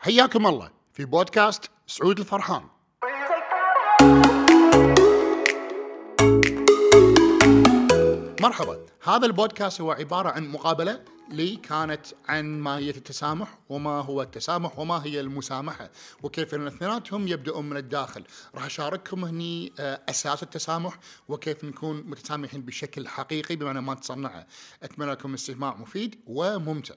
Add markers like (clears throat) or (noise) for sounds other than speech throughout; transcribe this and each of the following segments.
حياكم الله في بودكاست سعود الفرحان. مرحبا. هذا البودكاست هو عبارة عن مقابلة لي كانت عن ماهية التسامح وما هو التسامح وما هي المسامحة وكيف أن الاثنيناتهم يبدأون من الداخل. راح أشارككم هني آه، أساس التسامح وكيف نكون متسامحين بشكل حقيقي بمعنى ما تصنعه أتمنى لكم استماع مفيد وممتع.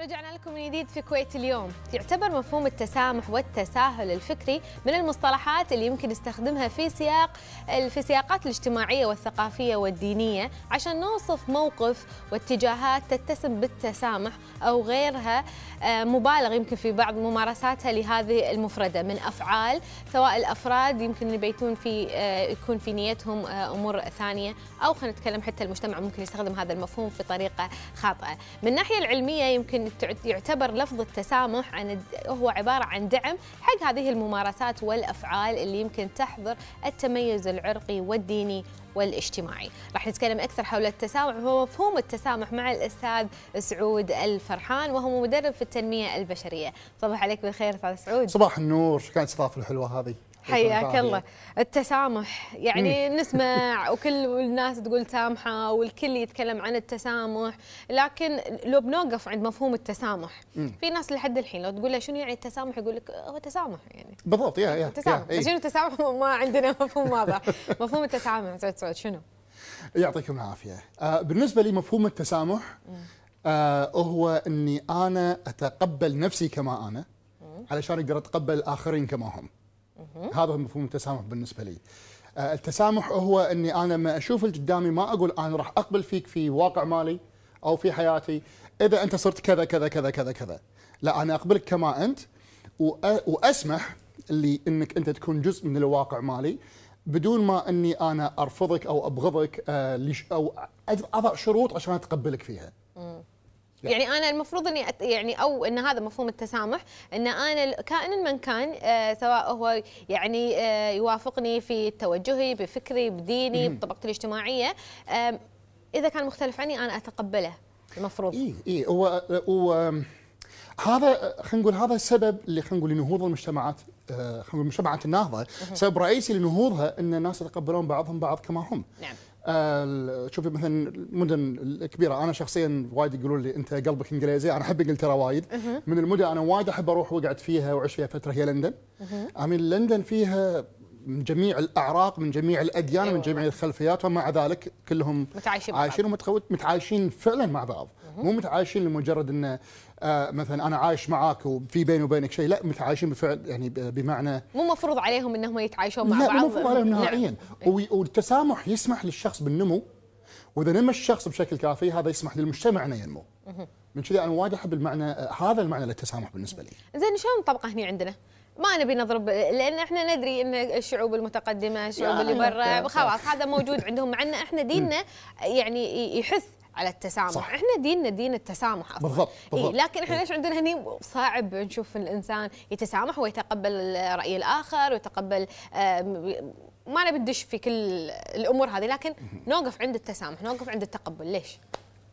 رجعنا لكم من جديد في كويت اليوم. يعتبر مفهوم التسامح والتساهل الفكري من المصطلحات اللي يمكن نستخدمها في سياق في السياقات الاجتماعية والثقافية والدينية عشان نوصف موقف واتجاهات تتسم بالتسامح أو غيرها آه، مبالغ يمكن في بعض ممارساتها لهذه المفردة من أفعال سواء الأفراد يمكن يبيتون في آه، يكون في نيتهم آه، أمور ثانية أو خلينا نتكلم حتى المجتمع ممكن يستخدم هذا المفهوم في طريقة خاطئة. من الناحية العلمية يمكن يعتبر لفظ التسامح عن هو عبارة عن دعم حق هذه الممارسات والأفعال اللي يمكن تحظر التميز العرقي والديني والاجتماعي. راح نتكلم أكثر حول التسامح وهو مفهوم التسامح مع الأستاذ سعود الفرحان وهو مدرب في التنمية البشرية. صباح عليك بالخير أستاذ سعود. صباح النور شو كانت الاستضافة الحلوة هذه؟ حياك الله. التسامح يعني مم. نسمع (laughs) وكل الناس تقول سامحة والكل يتكلم عن التسامح لكن لو بنوقف عند مفهوم التسامح مم. في ناس لحد الحين لو تقول له شنو يعني التسامح؟ يقول لك هو تسامح يعني. بالضبط يا يا تسامح. يا شنو التسامح؟ (laughs) ما عندنا مفهوم واضح. (laughs) مفهوم التسامح سعود سعود شنو؟ يعطيكم العافية. آه بالنسبة لي مفهوم التسامح آه هو إني أنا أتقبل نفسي كما أنا علشان أقدر اتقبل الآخرين كما هم. هذا هو مفهوم التسامح بالنسبة لي. آه، التسامح هو إني أنا ما أشوف اللي قدامي ما أقول أنا راح أقبل فيك في واقع مالي أو في حياتي. إذا أنت صرت كذا كذا كذا كذا كذا. لا أنا أقبلك كما أنت وأسمح اللي إنك أنت تكون جزء من الواقع مالي بدون ما إني أنا أرفضك أو أبغضك آه، أو أضع شروط عشان اتقبلك فيها. يعني أنا المفروض إني يعني أو إن هذا مفهوم التسامح إن أنا كائن من كان آه سواء هو يعني آه يوافقني في توجهي بفكري بديني بطبقتي الاجتماعية آه إذا كان مختلف عني أنا أتقبله المفروض. اي اي هو هو هذا خلينا نقول هذا السبب اللي خلينا نقول لنهوض المجتمعات آه، خلينا نقول مجتمعات النهضه سبب رئيسي لنهوضها إن الناس يتقبلون بعضهم بعض كما هم. نعم. شوفي مثلا المدن الكبيرة أنا شخصيا وايد يقولون لي أنت قلبك إنجليزي أنا أحب إنجلترا وايد. من المدن أنا وايد أحب أروح وأقعد فيها وأعيش فيها فترة هي لندن. امين لندن فيها من جميع الأعراق من جميع الأديان أيوة. من جميع الخلفيات ومع ذلك كلهم متعايشين عايشين ومتعايشين فعلا مع بعض. مو متعايشين لمجرد إنه آه مثلا أنا عايش معاك وفي بيني وبينك شيء لا متعايشين بفعل يعني بمعنى مو مفروض عليهم إنهم يتعايشون مع لا بعض. لا مو مفروض عليهم نهائيا والتسامح يسمح للشخص بالنمو. وإذا نمى الشخص بشكل كافي هذا يسمح للمجتمع إنه ينمو. من كذا أنا وايد أحب المعنى هذا المعنى للتسامح بالنسبة لي. زين شلون نطبقه هنا عندنا؟ ما نبي نضرب لأن إحنا ندري إن الشعوب المتقدمة الشعوب اللي برا خلاص هذا موجود عندهم مع إن إحنا ديننا يعني يحث على التسامح. صح. إحنا ديننا دين التسامح أصلا. بالضبط, بالضبط. إيه لكن إحنا ليش عندنا هني صعب نشوف الإنسان يتسامح ويتقبل راي الآخر ويتقبل ما نبي ندش في كل الأمور هذه لكن نوقف عند التسامح نوقف عند التقبل. ليش؟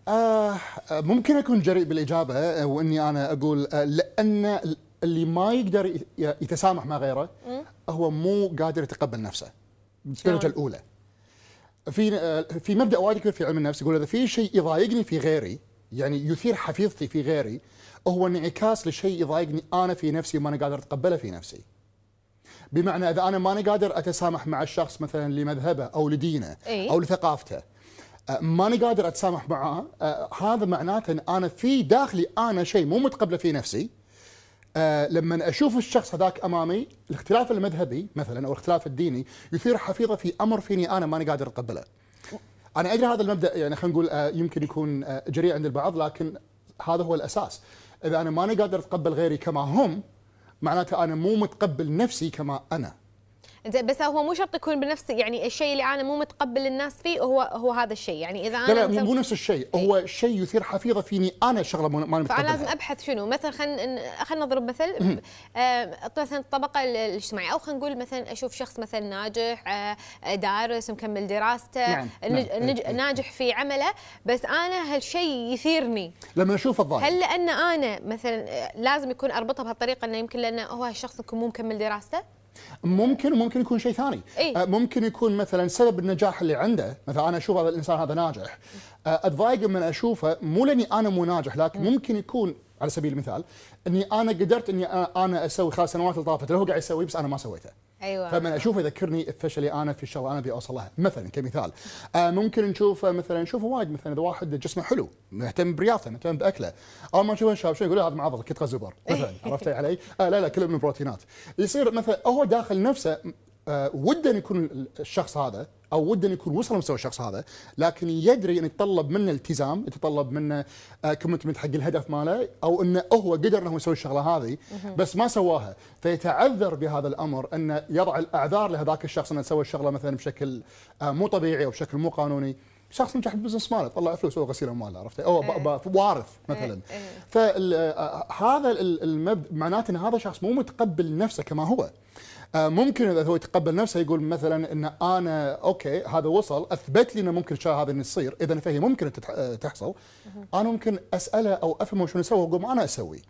آه ممكن أكون جريء بالإجابة آه، وإني أنا أقول آه لأن اللي ما يقدر يتسامح مع غيره هو مو قادر يتقبل نفسه. بالدرجه الأولى. في آه، في مبدأ وايد كبير في علم النفس يقول إذا في شيء يضايقني في غيري يعني يثير حفيظتي في غيري هو انعكاس لشيء يضايقني أنا في نفسي وما أنا قادر أتقبله في نفسي. بمعنى إذا أنا ماني قادر أتسامح مع الشخص مثلا لمذهبه أو لدينه إيه؟ أو لثقافته آه، ماني قادر أتسامح معاه هذا معناته إن أنا في داخلي أنا شيء مو متقبله في نفسي آه لما أشوف الشخص هذاك أمامي الاختلاف المذهبي مثلا أو الاختلاف الديني يثير حفيظة في أمر فيني أنا ماني قادر أتقبله. أنا أدري هذا المبدأ يعني خلينا نقول آه يمكن يكون آه جريء عند البعض لكن هذا هو الأساس. إذا أنا ماني قادر أتقبل غيري كما هم معناته أنا مو متقبل نفسي كما أنا. زين بس هو مو شرط يكون بنفس يعني الشيء اللي أنا مو متقبل الناس فيه هو هو هذا الشيء. يعني إذا أنا لا لا مو نفس الشيء. إيه. هو شيء يثير حفيظة فيني أنا شغلة ما فأنا متقبلها. لازم أبحث شنو؟ مثلا خلينا خلينا نضرب مثل آه، مثلا الطبقة ال- الاجتماعية أو خلينا نقول مثلا أشوف شخص مثلا ناجح آه، دارس مكمل دراسته نعم، نج- نعم، نج- إيه، إيه. ناجح في عمله بس أنا هالشيء يثيرني. لما أشوف الظاهر. هل لأن أنا مثلا آه، لازم يكون أربطها بهالطريقة إنه يمكن لأنه هو هالشخص يكون مو مكمل دراسته؟ ممكن وممكن يكون شيء ثاني. إيه. آه، ممكن يكون مثلا سبب النجاح اللي عنده مثلا أنا أشوف هذا الإنسان هذا ناجح. آه، اتضايق من أشوفه مو لأني أنا مو ناجح لكن ممكن يكون على سبيل المثال إني أنا قدرت إني أنا أسوي خلال السنوات اللي طافت اللي هو قاعد يسويه بس أنا ما سويته. أيوه. فمن اشوفه يذكرني بفشلي أنا في الشغله أنا أبي أوصل لها. مثلا كمثال آه ممكن نشوفه مثلا نشوفه وايد مثلا إذا واحد جسمه حلو مهتم برياضته مهتم بأكله. أول ما نشوفه الشباب شو يقول هذا معضل كتغ زبر (laughs) مثلا عرفت علي؟ آه لا لا كله من البروتينات يصير مثلا هو داخل نفسه آه وده يكون الشخص هذا أو وده أن يكون وصل لمستوى الشخص هذا لكن يدري انه يتطلب منه التزام يتطلب منه commitment حق الهدف ماله أو انه هو قدر إنه يسوي الشغلة هذه بس ما سواها. فيتعذر بهذا الأمر إنه يضع الأعذار لهذاك الشخص إنه سوى الشغلة مثلا بشكل آه، مو طبيعي أو بشكل مو قانوني. شخص نجح بال business ماله طلع فلوس هو غسيل أموال عرفت؟ أو ب- وارث مثلا. فهذا المب معناته إن هذا شخص مو متقبل نفسه كما هو. آه، ممكن إذا هو يتقبل نفسه يقول مثلا إن أنا okay هذا وصل أثبت لي إنه ممكن الشيء هذا إنه يصير. إذا فهي ممكن آه، تحصل. أنا ممكن أسأله أو أفهمه شنو يسوي واقول أنا أسوي.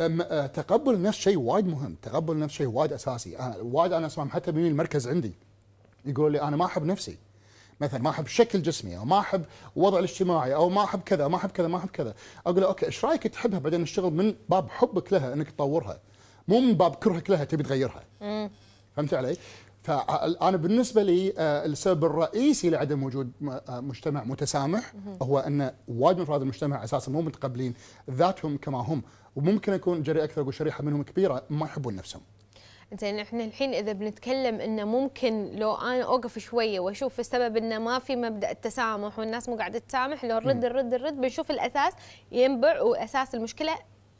آه، تقبل النفس شيء وايد مهم. تقبل النفس شيء وايد أساسي. أنا وايد أنا أسمع حتى من المركز عندي يقول لي أنا ما أحب نفسي. مثلا ما أحب شكل جسمي أو ما أحب وضع الاجتماعي أو ما أحب كذا ما أحب كذا ما أحب كذا. أقول له أوكي إيش رأيك تحبها؟ بعدين نشتغل من باب حبك لها إنك تطورها. مو من باب كرهك لها تبي تغيرها. فهمت علي؟ فأنا بالنسبة لي آه، السبب الرئيسي لعدم وجود آه، مجتمع متسامح هو أن وايد من أفراد المجتمع أساسا مو متقبلين ذاتهم كما هم. وممكن اكون جريء أكثر أقول شريحة منهم كبيرة ما يحبون نفسهم. زين إحنا الحين إذا بنتكلم إنه ممكن لو أنا أوقف شوية وأشوف السبب إنه ما في مبدأ التسامح والناس مو قاعدة تسامح لو نرد نرد نرد بنشوف الأساس ينبع وأساس المشكلة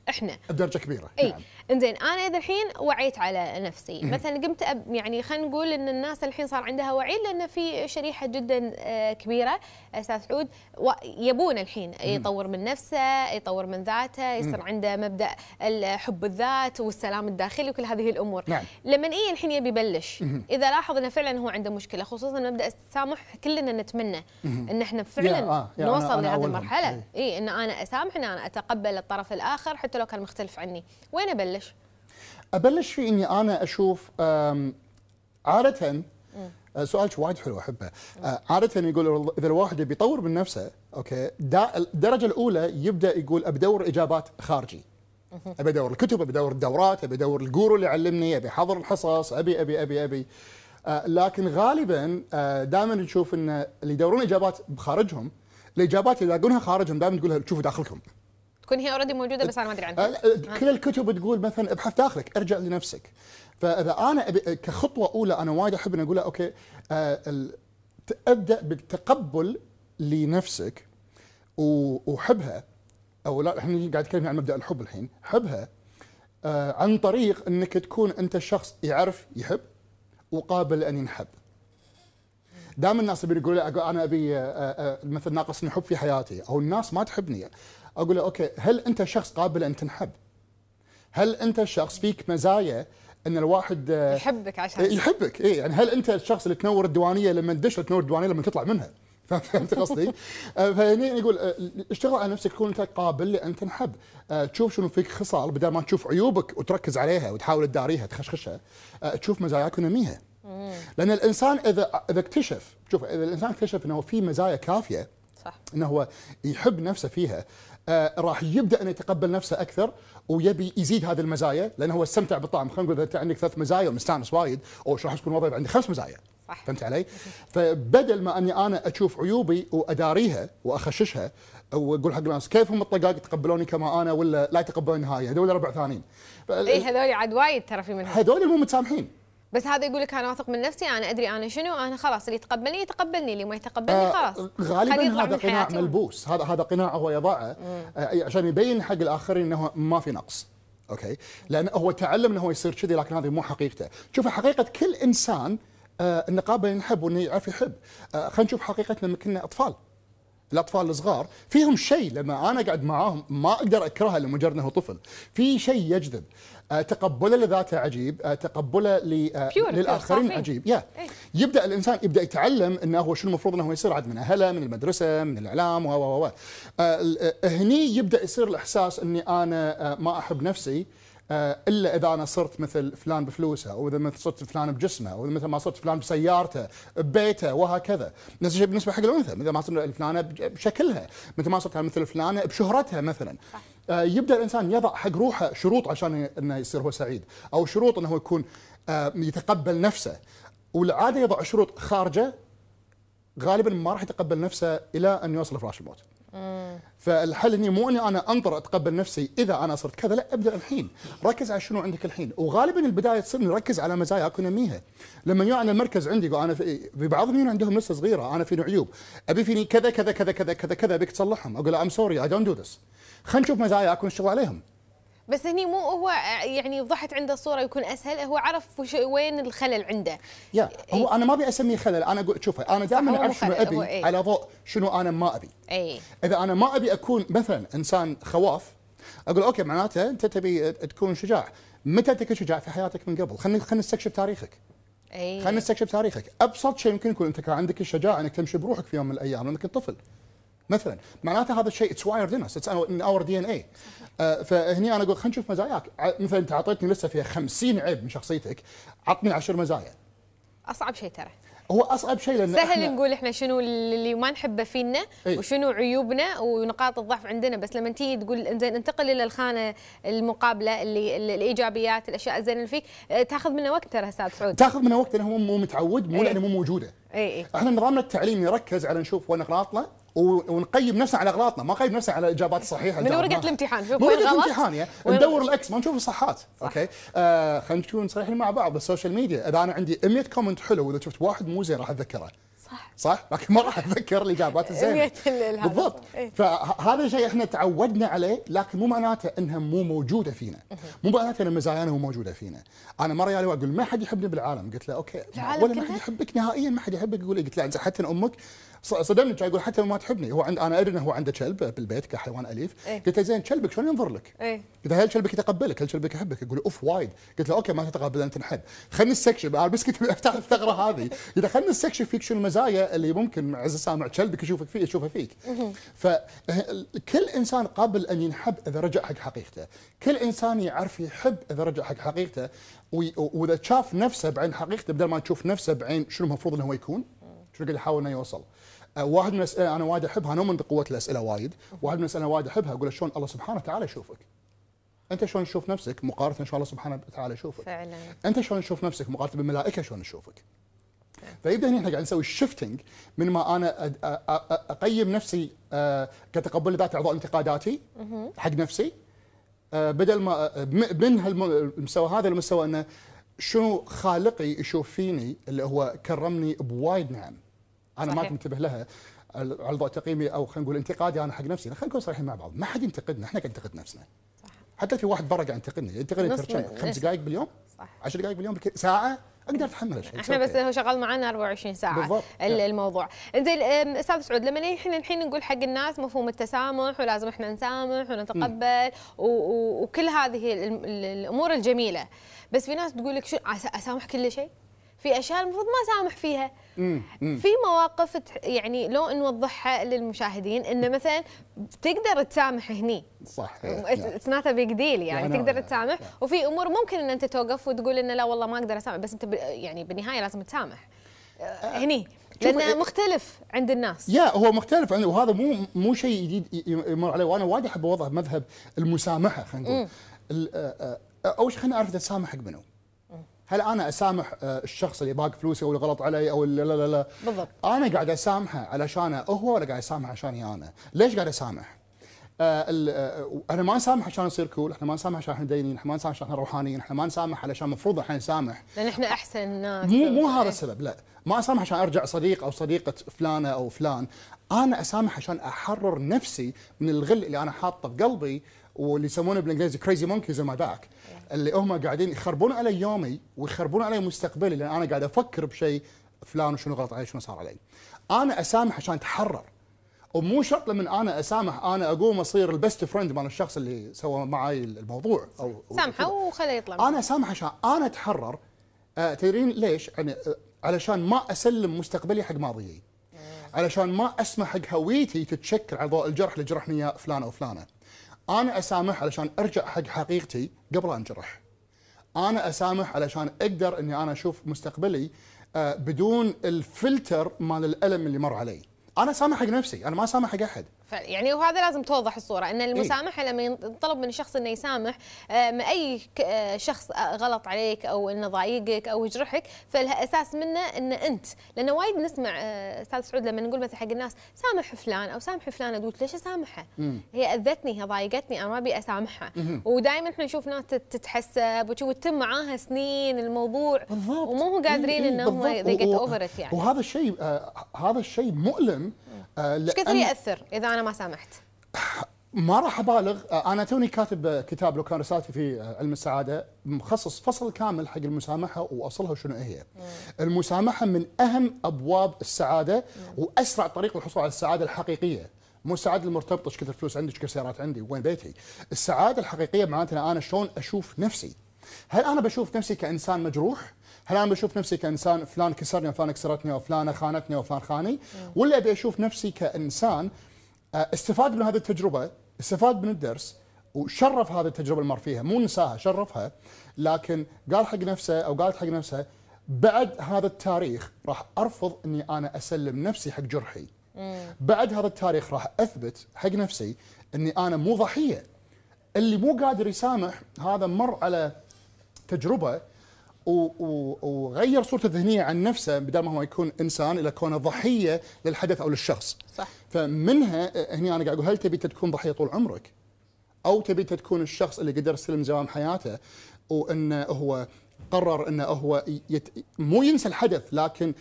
إحنا. بدرجة كبيرة. إي. نعم. إنزين أنا إذا الحين وعيت على نفسي مثلا قمت أب يعني خلينا نقول إن الناس الحين صار عندها وعي لأن في شريحة جدا آه، كبيرة أستاذ سعود يبون الحين يطور من نفسه يطور من ذاته يصير عنده مبدأ حب الذات والسلام الداخلي وكل هذه الأمور. نعم. لما إي الحين يبي يبلش؟ إذا لاحظ إنه فعلا هو عنده مشكلة خصوصا مبدأ التسامح كلنا نتمنى إن إحنا فعلا آه، يا نوصل لهذه. المرحلة. إي إن أنا أسامح إن أنا أتقبل الطرف الآخر حتى لو كان مختلف عني. وين أبلش؟ أبلش في إني أنا أشوف عادة آه، سؤالك وايد حلو أحبه. آه، عادة يقول إذا الواحد يبي يطور من نفسه okay الدرجة الأولى يبدأ يقول ابي ادور إجابات خارجي. ابي ادور الكتب ابي ادور الدورات ابي ادور ال guru اللي يعلمني أبي أحضر الحصص أبي أبي أبي أبي. آه، لكن غالبا دائما نشوف إن اللي يدورون إجابات بخارجهم الإجابات اللي يلاقونها خارجهم دائما تقولها شوفوا داخلكم. تكون هي already موجودة بس أنا ما أدري آه، عنها لا، كل الكتب تقول مثلا ابحث داخلك ارجع لنفسك. فإذا أنا كخطوة أولى أنا وايد أحب ان أقولها okay آه، أبدأ بالتقبل لنفسك وحبها. أو لا إحنا قاعد نتكلم عن مبدأ الحب الحين. حبها آه، عن طريق إنك تكون أنت شخص يعرف يحب وقابل ان ينحب. دائما الناس اللي يقولوا أنا أبي آه، آه، مثلا ناقصني حب في حياتي أو الناس ما تحبني. أقول له أوكي هل أنت شخص قابل أن تنحب؟ هل أنت شخص فيك مزايا أن الواحد آه، يحبك عشان يحبك اي يعني هل أنت الشخص اللي تنور الديوانية لما تدش تنور الديوانية لما تطلع منها؟ (laughs) فهمت قصدي؟ آه، فهني نقول آه، اشتغل على نفسك تكون أنت قابل لأن تنحب، تشوف شنو فيك خصال بدل ما تشوف عيوبك وتركز عليها وتحاول تداريها تخشخشها، تشوف مزاياك ونميها. لأن الإنسان إذا إذا اكتشف شوف إذا الإنسان اكتشف إنه في مزايا كافية صح إنه هو يحب نفسه فيها راح يبدأ انه يتقبل نفسه أكثر ويبي يزيد هذه المزايا لأنه هو استمتع بالطعم. خلينا نقول إذا أنت عندك ثلاث مزايا ومستانس وايد أو راح تكون وضعي عندي خمس مزايا. صح. فهمت علي؟ فبدل ما أني أنا أشوف عيوبي وأداريها وأخششها وأقول حق الناس كيف هم الطقاق يتقبلوني كما أنا ولا لا يتقبلوني نهائيا؟ هذول ربع ثانيين. اي هذول عاد وايد ترى في منهم. هذول مو متسامحين. بس هذا يقول لك أنا واثق من نفسي أنا أدري أنا شنو أنا خلاص اللي يتقبلني يتقبلني اللي ما يتقبلني خلاص. آه خليه غالبا هذا قناع حياتي. ملبوس هذا هذا قناع هو يضعه آه عشان يبين حق الآخرين إنه ما في نقص. أوكي؟ لأن هو تعلم إنه هو يصير كذي لكن هذه مو حقيقته. شوف حقيقة كل إنسان آه إنه قابل ينحب وإنه يعرف يحب. آه خلينا نشوف حقيقتنا لما كنا أطفال. الأطفال الصغار فيهم شيء لما أنا اقعد معاهم ما أقدر أكرهه لمجرد إنه طفل. في شيء يجذب. تقبله لذاته عجيب آه، تقبله آه، للآخرين عجيب يا إيه. يبدأ الإنسان يبدأ يتعلم إنه هو شنو المفروض إنه هو يصير عاد من أهله من المدرسة من الإعلام و و و آه، آه، هني يبدأ يصير الإحساس إني أنا آه، ما أحب نفسي. آه، إلا إذا أنا صرت مثل فلان بفلوسه أو إذا مثل صرت فلان بجسمه أو مثل ما صرت فلان بسيارته ببيته وهكذا. نفس الشيء بالنسبة حق الأنثى. مثل ما صرت فلانه بشكلها. مثل ما صرت مثل فلانة بشهرتها مثلا. آه، يبدأ الإنسان يضع حق روحه شروط عشان إنه يصير هو سعيد أو شروط إنه هو يكون آه، يتقبل نفسه. والعادة يضع شروط خارجة غالبا ما راح يتقبل نفسه إلى أن يوصل فراش الموت. فالحل هني مو إني أنا أنطر أتقبل نفسي إذا أنا صرت كذا لا أبدأ الحين. ركز على شنو عندك الحين. وغالبا البداية تصير نركز على مزاياك ونميها لما يجون على المركز عندي أنا في, بعضهم يجون عندهم لسه صغيرة أنا فيني عيوب. أبي فيني كذا كذا كذا كذا كذا كذا ابيك تصلحهم. أقول I'm sorry I don't do this خلينا نشوف مزاياك ونشتغل عليهم. بس هني مو هو يعني وضحت عنده صورة يكون أسهل هو عرف وش وين الخلل عنده. yeah هو أنا ما أبي أسميه خلل أنا أقول شوف أنا دائما أعرف شنو أبي إيه. على ضوء شنو أنا ما أبي. اي إذا أنا ما أبي أكون مثلا إنسان خواف أقول okay معناته أنت تبي تكون شجاع. متى أنت كنت شجاع؟ في حياتك من قبل. خلينا خلينا نستكشف تاريخك. اي خلينا نستكشف تاريخك. أبسط شيء يمكن يكون أنت كان عندك الشجاعة إنك تمشي بروحك في يوم من الأيام لما كنت طفل. مثلا. معناته هذا الشيء it's wired in it's in our DNA فهني أنا أقول خلينا نشوف مزاياك. مثلا أنت أعطيتني لسه فيها 50 عيب من شخصيتك. عطني 10 مزايا. أصعب شيء ترى. هو أصعب شيء لأن سهل إحنا- نقول إحنا شنو اللي ما نحبه فينا إي. وشنو عيوبنا ونقاط الضعف عندنا. بس لما تيجي تقول إنزين انتقل إلى الخانة المقابلة اللي الإيجابيات الأشياء الزينة اللي فيك. آه، تاخذ منه وقت ترى أستاذ سعود. تاخذ منه وقت لأنه هو مو متعود مو إيه. لأنه مو موجودة. إي إي. إحنا نظامنا التعليمي يركز على نشوف وين اغلاطنا ونقيم نفسنا على أغلاطنا. ما نقيم نفسنا على الاجابات الصحيحه من جاوبناها. الامتحان، شوف من ورقة الامتحان وين- ندور ال X ما نشوف الصحات. okay؟ آه خلينا نكون صريحين مع بعض بال social media. إذا أنا عندي 100 comment حلو وإذا شفت واحد مو زين راح أتذكره. صح. صح؟ لكن ما راح أتذكر الإجابات (laughs) الزينة. 100 ال- هذا. بالضبط. إيه. فهذا شيء إحنا تعودنا عليه لكن مو معناته إنها مو موجودة فينا. مو معناته إن مزايانا مو موجودة فينا. أنا مرة يالي أقول ما حد يحبني بالعالم؟ قلت له okay. ولا ما؟ حد يحبك نهائيا ما حد يحبك. يقول لي قلت له حتى أمك صدمني كان يقول حتى لو ما تحبني. هو عند أنا أدري إنه هو عنده كلب بالبيت كحيوان أليف. إيه. قلت له زين كلبك شلون ينظر لك؟ إيه. قلت له هل كلبك يتقبلك؟ هل كلبك يحبك؟ يقول أوف وايد. قلت له أوكي ما تتقبل أنت نحب. خلينا نستكشف أنا بس كنت افتح (laughs) الثغرة هذه. اذا خلينا نستكشف فيك شو المزايا اللي ممكن عز السامع كلبك يشوفك فيه يشوفها فيك. فكل إنسان قابل أن ينحب إذا رجع حق حقيقته. كل إنسان يعرف يحب إذا رجع حق حقيقته. وإذا شاف نفسه بعين حقيقته بدل ما تشوف نفسه بعين شنو المفروض إنه هو يكون شنو قاعد يحاول إنه يوصل. واحد من الأسئلة أنا وايد أحبها أنا من قوة الأسئلة وايد. واحد من الأسئلة وايد أحبها أقول شلون الله سبحانه وتعالى يشوفك؟ أنت شلون تشوف نفسك؟ مقارنة شلون الله سبحانه وتعالى يشوفك. فعلا. أنت شلون تشوف نفسك؟ مقارنة بالملائكة شلون تشوفك فيبدأ هنا إحنا قاعد نسوي الشفتنج من ما أنا أقيم نفسي آه، كتقبل ذات أعضاء انتقاداتي حق نفسي آه، بدل ما آه، من هالم- المستوى هذا المستوى إنه شنو خالقي يشوف فيني اللي هو كرمني بوايد نعم. أنا ما صحيح. كنت منتبه لها ضوء تقييمي أو خلينا نقول انتقادي أنا حق نفسي. خلينا نكون صريحين مع بعض. ما حد ينتقدنا. إحنا قاعد ننتقد نفسنا. حتى في واحد برا قاعد ينتقدني ينتقدني كم؟ خمس دقائق باليوم؟ صح. 10 دقائق باليوم؟ بك- ساعة؟ أقدر أتحمل هالشيء. إحنا بس. هو شغال معنا 24 ساعة. بالضبط. الموضوع. إنزين أم، أستاذ سعود لما إحنا الحين نقول حق الناس مفهوم التسامح ولازم إحنا نسامح ونتقبل و- و- وكل هذه ال- ال- الأمور الجميلة. بس في ناس تقول لك شو أسامح كل شيء؟ في أشياء المفروض ما اسامح فيها. في مواقف يعني لو نوضحها للمشاهدين إنه مثلا تقدر تسامح هني. صح it's not big deal يعني تقدر تسامح. وفي أمور ممكن إن أنت توقف وتقول إنه لا والله ما أقدر أسامح بس أنت يعني بالنهاية لازم تسامح. آه، هني لأنه مختلف عند الناس. يا هو مختلف وهذا مو مو شيء جديد يمر عليه وأنا وايد أحب أوضح مذهب المسامحة خلينا نقول. آه، آه، أول شيء خلينا نعرف إذا تسامح حق منو. هل أنا أسامح آه، الشخص اللي باق فلوسي أو اللي غلط علي أو لا لا لا؟ بالضبط. أنا قاعد أسامحه علشان هو ولا قاعد اسامحه عشاني أنا؟ ليش قاعد أسامح؟ آه آه أنا ما نسامح عشان نصير كول إحنا ما نسامح عشان إحنا دينين إحنا ما نسامح عشان إحنا روحانيين إحنا ما نسامح علشان المفروض إحنا نسامح. لأن إحنا أحسن ناس. مو مو هذا السبب لا. ما أسامح عشان أرجع صديق أو صديقة فلانة أو فلان. أنا أسامح عشان أحرر نفسي من الغل اللي أنا حاطه بقلبي واللي يسمونه بالإنجليزي crazy monkeys my back اللي هم قاعدين يخربون علي يومي ويخربون علي مستقبلي لأن أنا قاعد أفكر بشيء فلان وشنو غلط علي شنو صار علي. أنا أسامح عشان اتحرر ومو شرط لما أنا أسامح أنا أقوم أصير ال best friend مال الشخص اللي سوى معي الموضوع أو سامحه وخليه يطلع أنا أسامح عشان أنا أتحرر. آه تدرين ليش؟ يعني آه علشان ما أسلم مستقبلي حق ماضيي. علشان ما أسمح حق هويتي تتشكل على ضوء الجرح اللي جرحني اياه فلان أو فلانه أنا أسامح علشان أرجع حق حقيقتي قبل أن أنجرح. أنا أسامح علشان أقدر إني أنا أشوف مستقبلي آه بدون الفلتر مال الألم اللي مر علي. أنا سامح حق نفسي أنا ما سامح حق أحد. يعني وهذا لازم توضح الصورة إن المسامحه لما ينطلب من الشخص إنه يسامح من أي شخص غلط عليك أو إنه ضايقك أو يجرحك فالأساس منه إن أنت لأنه وايد نسمع أستاذ سعود لما نقول مثلا حق الناس سامح فلان أو سامح فلانه تقول ليش اسامحها؟ هي أذتني هي ضايقتني أنا ما أبي أسامحها. ودائما إحنا نشوف ناس تتحسب وتشوف تتم معاها سنين الموضوع بالضبط. ومو قادرين إيه انهم they get over it يعني. وهذا الشيء آه هذا الشيء مؤلم إيش كثر يأثر إذا أنا ما سامحت؟ ما راح أبالغ أنا توني كاتب كتاب لو كان رسالتي في علم السعادة مخصص فصل كامل حق المسامحة وأصلها شنو هي. مم. المسامحة من أهم أبواب السعادة مم. وأسرع طريق للحصول على السعادة الحقيقية. مو السعادة المرتبطة إيش كثر فلوس عندي إيش كثر سيارات عندي وين بيتي. السعادة الحقيقية معناتها أنا شلون أشوف نفسي. هل أنا بشوف نفسي كإنسان مجروح؟ هل أنا بشوف نفسي كإنسان فلان كسرني وفلان كسرتني وفلانه خانتني وفلان خاني؟ ولا أبي أشوف نفسي كإنسان استفاد من هذه التجربة، استفاد من الدرس وشرف هذه التجربة اللي مر فيها، مو نساها شرفها، لكن قال حق نفسه أو قالت حق نفسها بعد هذا التاريخ راح أرفض إني أنا أسلم نفسي حق جرحي. بعد هذا التاريخ راح أثبت حق نفسي إني أنا مو ضحية. اللي مو قادر يسامح هذا مر على تجربة وغير صورته الذهنية عن نفسه بدل ما هو يكون إنسان إلى كونه ضحية للحدث أو للشخص. صح. فمنها هني أنا قاعد أقول هل تبي تكون ضحية طول عمرك؟ أو تبي تكون الشخص اللي قدر يستلم زمام حياته وانه هو قرر انه هو يت... مو ينسى الحدث لكن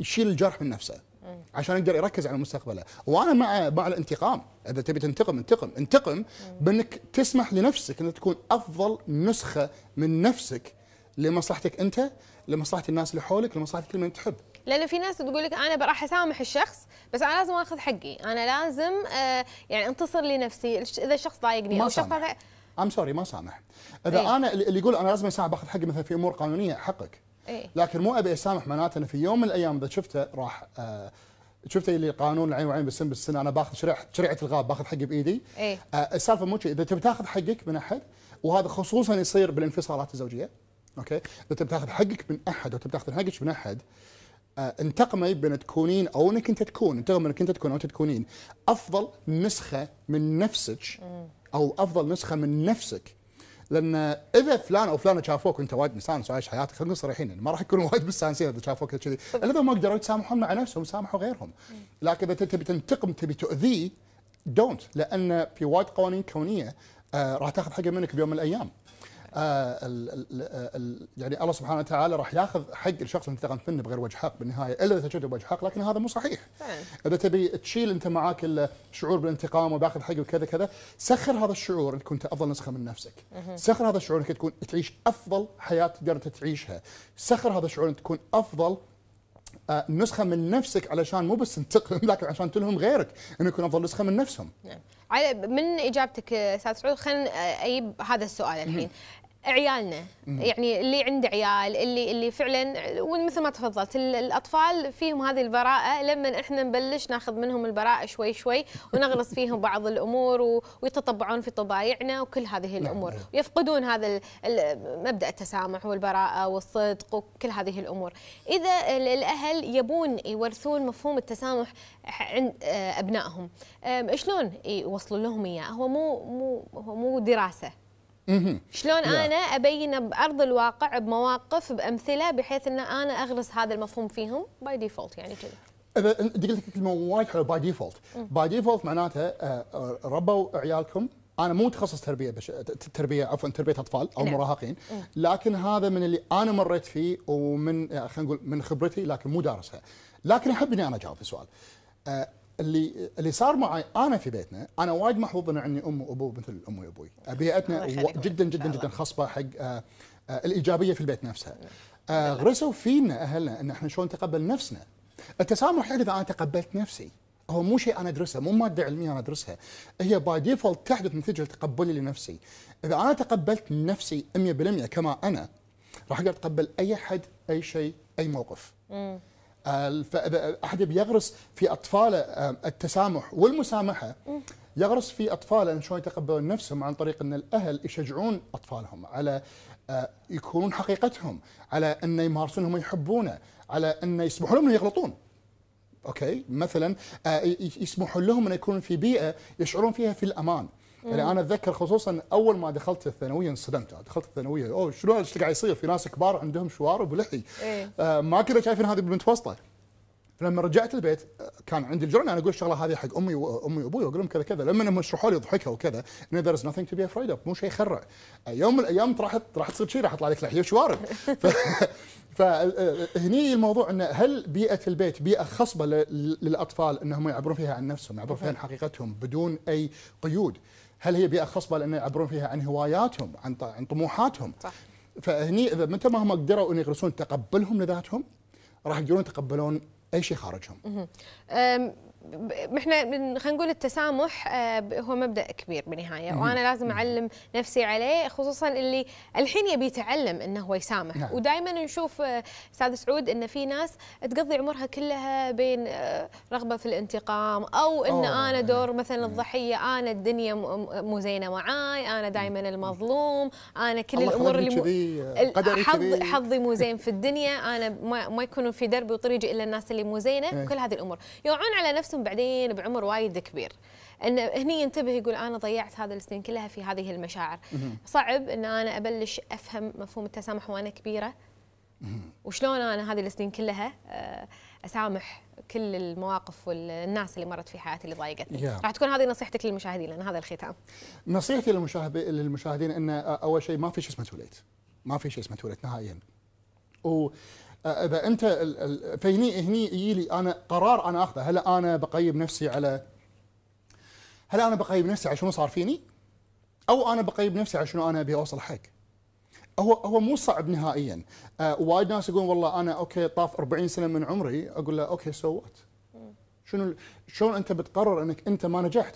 يشيل الجرح من نفسه. عشان يقدر يركز على مستقبله وأنا مع مع الانتقام إذا تبي تنتقم انتقم انتقم بإنك تسمح لنفسك إنك تكون أفضل نسخة من نفسك لمصلحتك أنت لمصلحة الناس اللي حولك لمصلحة كل من تحب لأن في ناس تقول لك أنا راح أسامح الشخص بس أنا لازم آخذ حقي أنا لازم آه يعني أنتصر لنفسي إذا الشخص ضايقني ما أو شخص. I'm sorry ما سامح إذا إيه. أنا اللي يقول أنا لازم أسامح باخذ حقي مثلا في أمور قانونية حقك إيه. لكن مو أبي أسامح معناته انه في يوم من الأيام إذا شفته راح آه شفت اللي قانون العين والعين بالسن بالسن أنا باخذ شريعه شريعة الغاب باخذ حقي بإيدي إيه. آه السالفة مو إذا تبي تاخذ حقك من أحد وهذا خصوصا يصير بالانفصالات الزوجية okay؟ إذا تبي تاخذ حقك من أحد أو تبي تاخذ حقك من أحد آه انتقمي بإن تكونين أو إنك أنت تكون انتقم إنك أنت تكون أو انت تكونين. أفضل نسخة من نفسك أو أفضل نسخة من نفسك. لأن إذا فلان أو فلانة شافوك وأنت وايد مستانس وعايش حياتك خلينا صريحين يعني ما راح يكونوا وايد مستانسين إذا شافوك كذي. الا اذا ما قدروا يتسامحون مع نفسهم يسامحوا غيرهم. لكن إذا تبي تنتقم تبي تؤذيه don't لأن في وايد قوانين كونية آه راح تاخذ حقه منك بيوم من الأيام. آه ال ال ال يعني الله سبحانه وتعالى راح ياخذ حق الشخص اللي انتقمت منه بغير وجه حق بالنهايه إلا إذا شفته بوجه حق لكن هذا مو صحيح. إذا تبي تشيل أنت معاك الشعور بالانتقام وباخذ حقي وكذا كذا سخر هذا الشعور أنك كنت أفضل نسخة من نفسك. سخر هذا الشعور أنك تكون تعيش أفضل حياة تقدر انت تعيشها. سخر هذا الشعور أنك تكون أفضل آه، نسخة من نفسك علشان مو بس تنتقم لكن عشان تلهم غيرك انه يكون أفضل نسخة من نفسهم. نعم. من إجابتك أستاذ سعود خلينا أجيب هذا السؤال الحين عيالنا. يعني اللي عنده عيال اللي اللي فعلا ومثل ما تفضلت ال- الأطفال فيهم هذه البراءة لما إحنا نبلش ناخذ منهم البراءة شوي شوي ونغلص فيهم بعض الأمور ويتطبعون في طبايعنا وكل هذه الأمور. نعم. ويفقدون هذا مبدأ التسامح والبراءة والصدق وكل هذه الأمور. إذا ال- الأهل يبون يورثون مفهوم التسامح عند آه، أبنائهم آم، شلون يوصلوا لهم إياه؟ هو مو مو هو مو دراسة. شلون لا. أنا أبين بأرض الواقع بمواقف بأمثلة بحيث إن أنا أغرس هذا المفهوم فيهم by default يعني كذا. إذا انت قلت لك كلمة وايد حلوة by default by default معناته آه، آه، ربوا عيالكم. أنا مو متخصص تربية بش... تربية عفوا تربية أطفال أو نعم. مراهقين. لكن هذا من اللي أنا مريت فيه ومن يعني خلينا نقول من خبرتي لكن مو دارسها. لكن احب اني أنا أجاوب السؤال آه، اللي اللي صار معي أنا في بيتنا أنا وايد محظوظ ان عندي أم وأبو مثل امي وأبوي. بيئتنا جدا جدا. جدا خصبة حق آه، آه، الإيجابية في البيت نفسها. آه، غرسوا فينا أهلنا إن إحنا شلون نتقبل نفسنا. التسامح يعني إذا أنا تقبلت نفسي هو مو شيء أنا أدرسه مو مادة علمية أنا أدرسها. هي by default تحدث نتيجة تقبلي لنفسي. إذا أنا تقبلت نفسي 100% كما أنا راح أقدر أتقبل أي حد أي شيء أي موقف. فاذا أحد بيغرس في اطفاله آه، التسامح والمسامحة. يغرس في اطفاله إن شلون يتقبلون نفسهم عن طريق إن الأهل يشجعون أطفالهم على آه، يكونون حقيقتهم على ان يمارسون هم يحبونه على ان يسمحوا لهم يغلطون. أوكي؟ مثلا آه، يسمحوا لهم ان يكونون في بيئة يشعرون فيها في الأمان. يعني أنا أتذكر خصوصا أول ما دخلت الثانوية انصدمت. دخلت الثانوية. أوه شنو إيش قاعد يصير؟ في ناس كبار عندهم شوارب ولحي. إيه. آه ما كنا شايفين هذه بالمتوسطه لما رجعت البيت آه، كان عندي الجرأة أنا أقول الشغلة هذه حق أمي وامي وأبوي واقول لهم كذا كذا. لما هم يشرحوا لي ضحكوا وكذا ان there is nothing to be afraid of. مو شيء يخرع. آه، يوم من الأيام راح راح تصير شيء راح يطلع لك لحية وشوارب. (laughs) فهني الموضوع إنه هل بيئة البيت بيئة خصبة للأطفال إنهم يعبرون فيها عن نفسهم يعبرون فيها عن حقيقتهم بدون أي قيود؟ هل هي بيئة خصبة لأن يعبرون فيها عن هواياتهم عن عن طموحاتهم. صح. فهني إذا متى ما هم قدروا أن يغرسون تقبلهم لذاتهم راح يقدرون يتقبلون أي شيء خارجهم. إحنا خلينا نقول التسامح آه، هو مبدأ كبير بالنهاية وأنا لازم أعلم نفسي عليه خصوصا اللي الحين يبي يتعلم إنه هو يسامح نعم. ودائما نشوف آه، أستاذ سعود إن في ناس تقضي عمرها كلها بين آه، رغبة في الانتقام أو إن أوه، أنا دور مثلا. الضحية أنا الدنيا مو زينة معاي أنا دائما المظلوم أنا كل الأمور اللي حظ. حظي مو زين (laughs) في الدنيا أنا ما, يكونون في دربي وطريقي إلا الناس اللي مو زينة إيه. وكل هذه الأمور يوعون على نفسهم بعدين بعمر وايد كبير. إن هني ينتبه يقول أنا ضيعت هذه السنين كلها في هذه المشاعر. صعب إن أنا أبلش أفهم مفهوم التسامح وأنا كبيرة. وشلون أنا هذه السنين كلها آه، أسامح كل المواقف والناس اللي مرت في حياتي اللي ضايقتني. Yeah. راح تكون هذه نصيحتك للمشاهدين لأن هذا الختام. نصيحتي للمشاهد للمشاهدين إن أول شيء ما في شيء اسمه توليت ما في شيء اسمه too late نهائيا. واذا أنت فهني هني يجي لي أنا قرار أنا أخذه. هل أنا بقيم نفسي على هل أنا بقيم نفسي على شنو صار فيني؟ أو أنا بقيم نفسي على شنو أنا أبي أوصل حق. هو هو مو صعب نهائيا. آه وايد ناس يقولون والله أنا okay طاف 40 سنة من عمري أقول له okay so what شنو شلون أنت بتقرر إنك أنت ما نجحت؟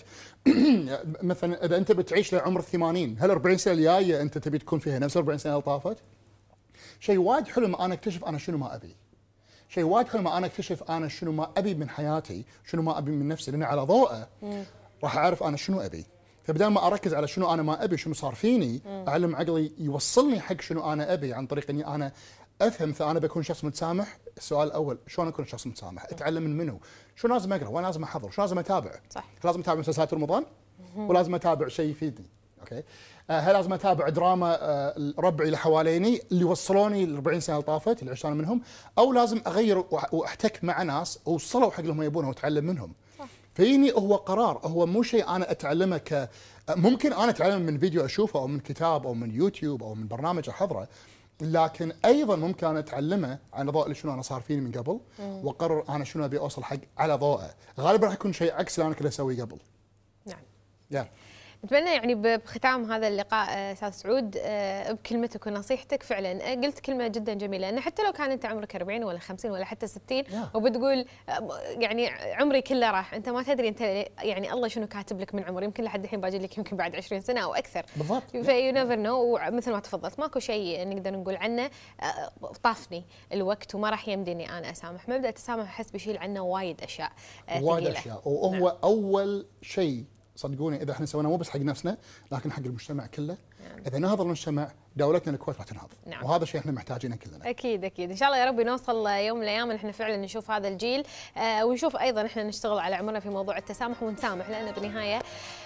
(clears throat) مثلا إذا أنت بتعيش لعمر 80 هل 40 سنة الجاية أنت تبي تكون فيها نفس 40 سنة اللي طافت؟ شيء وايد حلو ما أنا أكتشف أنا شنو ما أبي. شيء وايد حلو ما أنا أكتشف أنا شنو ما أبي من حياتي، شنو ما أبي من نفسي لأن على ضوءه راح أعرف أنا شنو أبي. فبدال ما أركز على شنو أنا ما أبي شنو صار فيني أعلم عقلي يوصلني حق شنو أنا أبي عن طريق إني أنا أفهم فأنا بكون شخص متسامح. السؤال الأول شلون أكون شخص متسامح؟ أتعلم من منو؟ شو لازم أقرأ؟ وين لازم أحضر؟ شو لازم أتابع؟ صح. لازم أتابع مسلسلات رمضان؟ ولازم أتابع شيء يفيدني؟ okay؟ آه هل لازم أتابع دراما آه ربعي اللي حواليني اللي وصلوني ل 40 سنة اللي طافت اللي عشت أنا منهم؟ أو لازم أغير وأحتك مع ناس وصلوا حق اللي هم يبونه وأتعلم منهم؟ فيني هو قرار هو مو شيء أنا أتعلمه ك ممكن أنا أتعلم من فيديو أشوفه أو من كتاب أو من يوتيوب أو من برنامج احضره لكن أيضا ممكن أنا أتعلمه على ضوء شنو أنا صار فيني من قبل وأقرر أنا شنو أبي أوصل حق على ضوءه. غالبا راح يكون شيء عكس اللي أنا كنت أسويه قبل. نعم. يا. نتمنى يعني بختام هذا اللقاء آه، أستاذ سعود آه، بكلمتك ونصيحتك فعلا. قلت كلمة جدا جميلة ان حتى لو كان أنت عمرك 40 ولا 50 ولا حتى 60 وبتقول آه، يعني عمري كله راح. أنت ما تدري أنت يعني الله شنو كاتب لك من عمر. يمكن لحد الحين باجي لك يمكن بعد 20 سنة أو أكثر. بالضبط. ف you never know ومثل ما تفضلت ماكو شيء نقدر نقول عنه طافني الوقت وما راح يمديني أنا أسامح. مبدأ التسامح أحس بيشيل عنه وايد أشياء وايد أشياء. وهو نعم. أول شيء صدقوني إذا إحنا سويناه مو بس حق نفسنا لكن حق المجتمع كله نعم. إذا نهض المجتمع دولتنا الكويت راح تنهض. نعم. وهذا شيء إحنا محتاجينه كلنا. أكيد أكيد. إن شاء الله يا رب نوصل يوم من الأيام إحنا فعلا نشوف هذا الجيل. آه ونشوف أيضا إحنا نشتغل على عمرنا في موضوع التسامح ونسامح لأن بالنهاية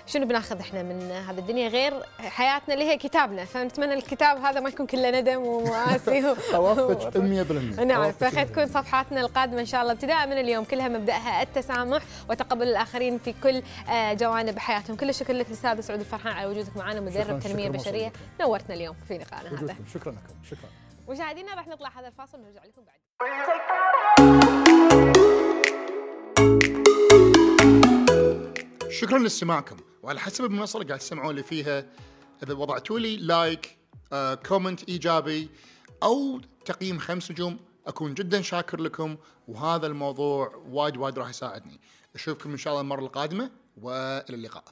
شنو بناخذ إحنا من هذه الدنيا غير حياتنا اللي هي كتابنا؟ فنتمنى الكتاب هذا ما يكون كله ندم ومآسي اوافقك 100% نعم أوافقك فخير 100%. تكون صفحاتنا القادمة إن شاء الله. ابتداء من اليوم كلها مبدأها التسامح وتقبل الآخرين في كل آه، جوانب حياتهم. كل الشكر لك الاستاذ سعود الفرحان على وجودك معنا مدرب تنمية بشرية. نورتنا اليوم. في لقائنا هذا. وجودكم شكرا لكم شكرا. مشاهدينا راح نطلع هذا الفاصل ونرجع لكم بعد. شكرا لاستماعكم. وعلى حسب المنصة اللي قاعد تسمعون لي فيها إذا وضعتوا لي لايك آه، كومنت إيجابي أو تقييم خمس نجوم أكون جدا شاكر لكم. وهذا الموضوع وايد وايد راح يساعدني. أشوفكم إن شاء الله المرة القادمة وإلى اللقاء.